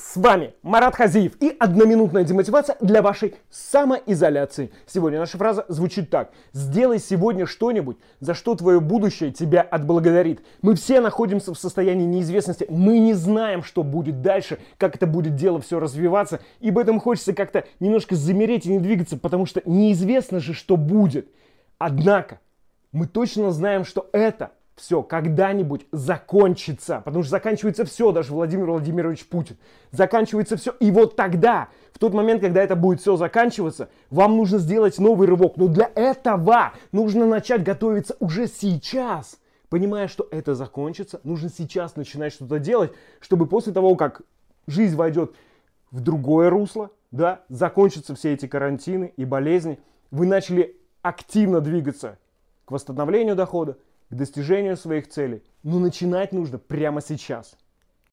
С вами Марат Хазиев и одноминутная демотивация для вашей самоизоляции. Сегодня наша фраза звучит так. Сделай сегодня что-нибудь, за что твое будущее тебя отблагодарит. Мы все находимся в состоянии неизвестности. Мы не знаем, что будет дальше, как это будет дело все развиваться. И поэтому хочется как-то немножко замереть и не двигаться, потому что неизвестно же, что будет. Однако, мы точно знаем, что это все когда-нибудь закончится. Потому что заканчивается все, даже Владимир Владимирович Путин. Заканчивается все. И вот тогда, в тот момент, когда это будет все заканчиваться, вам нужно сделать новый рывок. Но для этого нужно начать готовиться уже сейчас. Понимая, что это закончится, нужно сейчас начинать что-то делать, чтобы после того, как жизнь войдет в другое русло, да, закончатся все эти карантины и болезни, вы начали активно двигаться к восстановлению дохода, к достижению своих целей. Но начинать нужно прямо сейчас.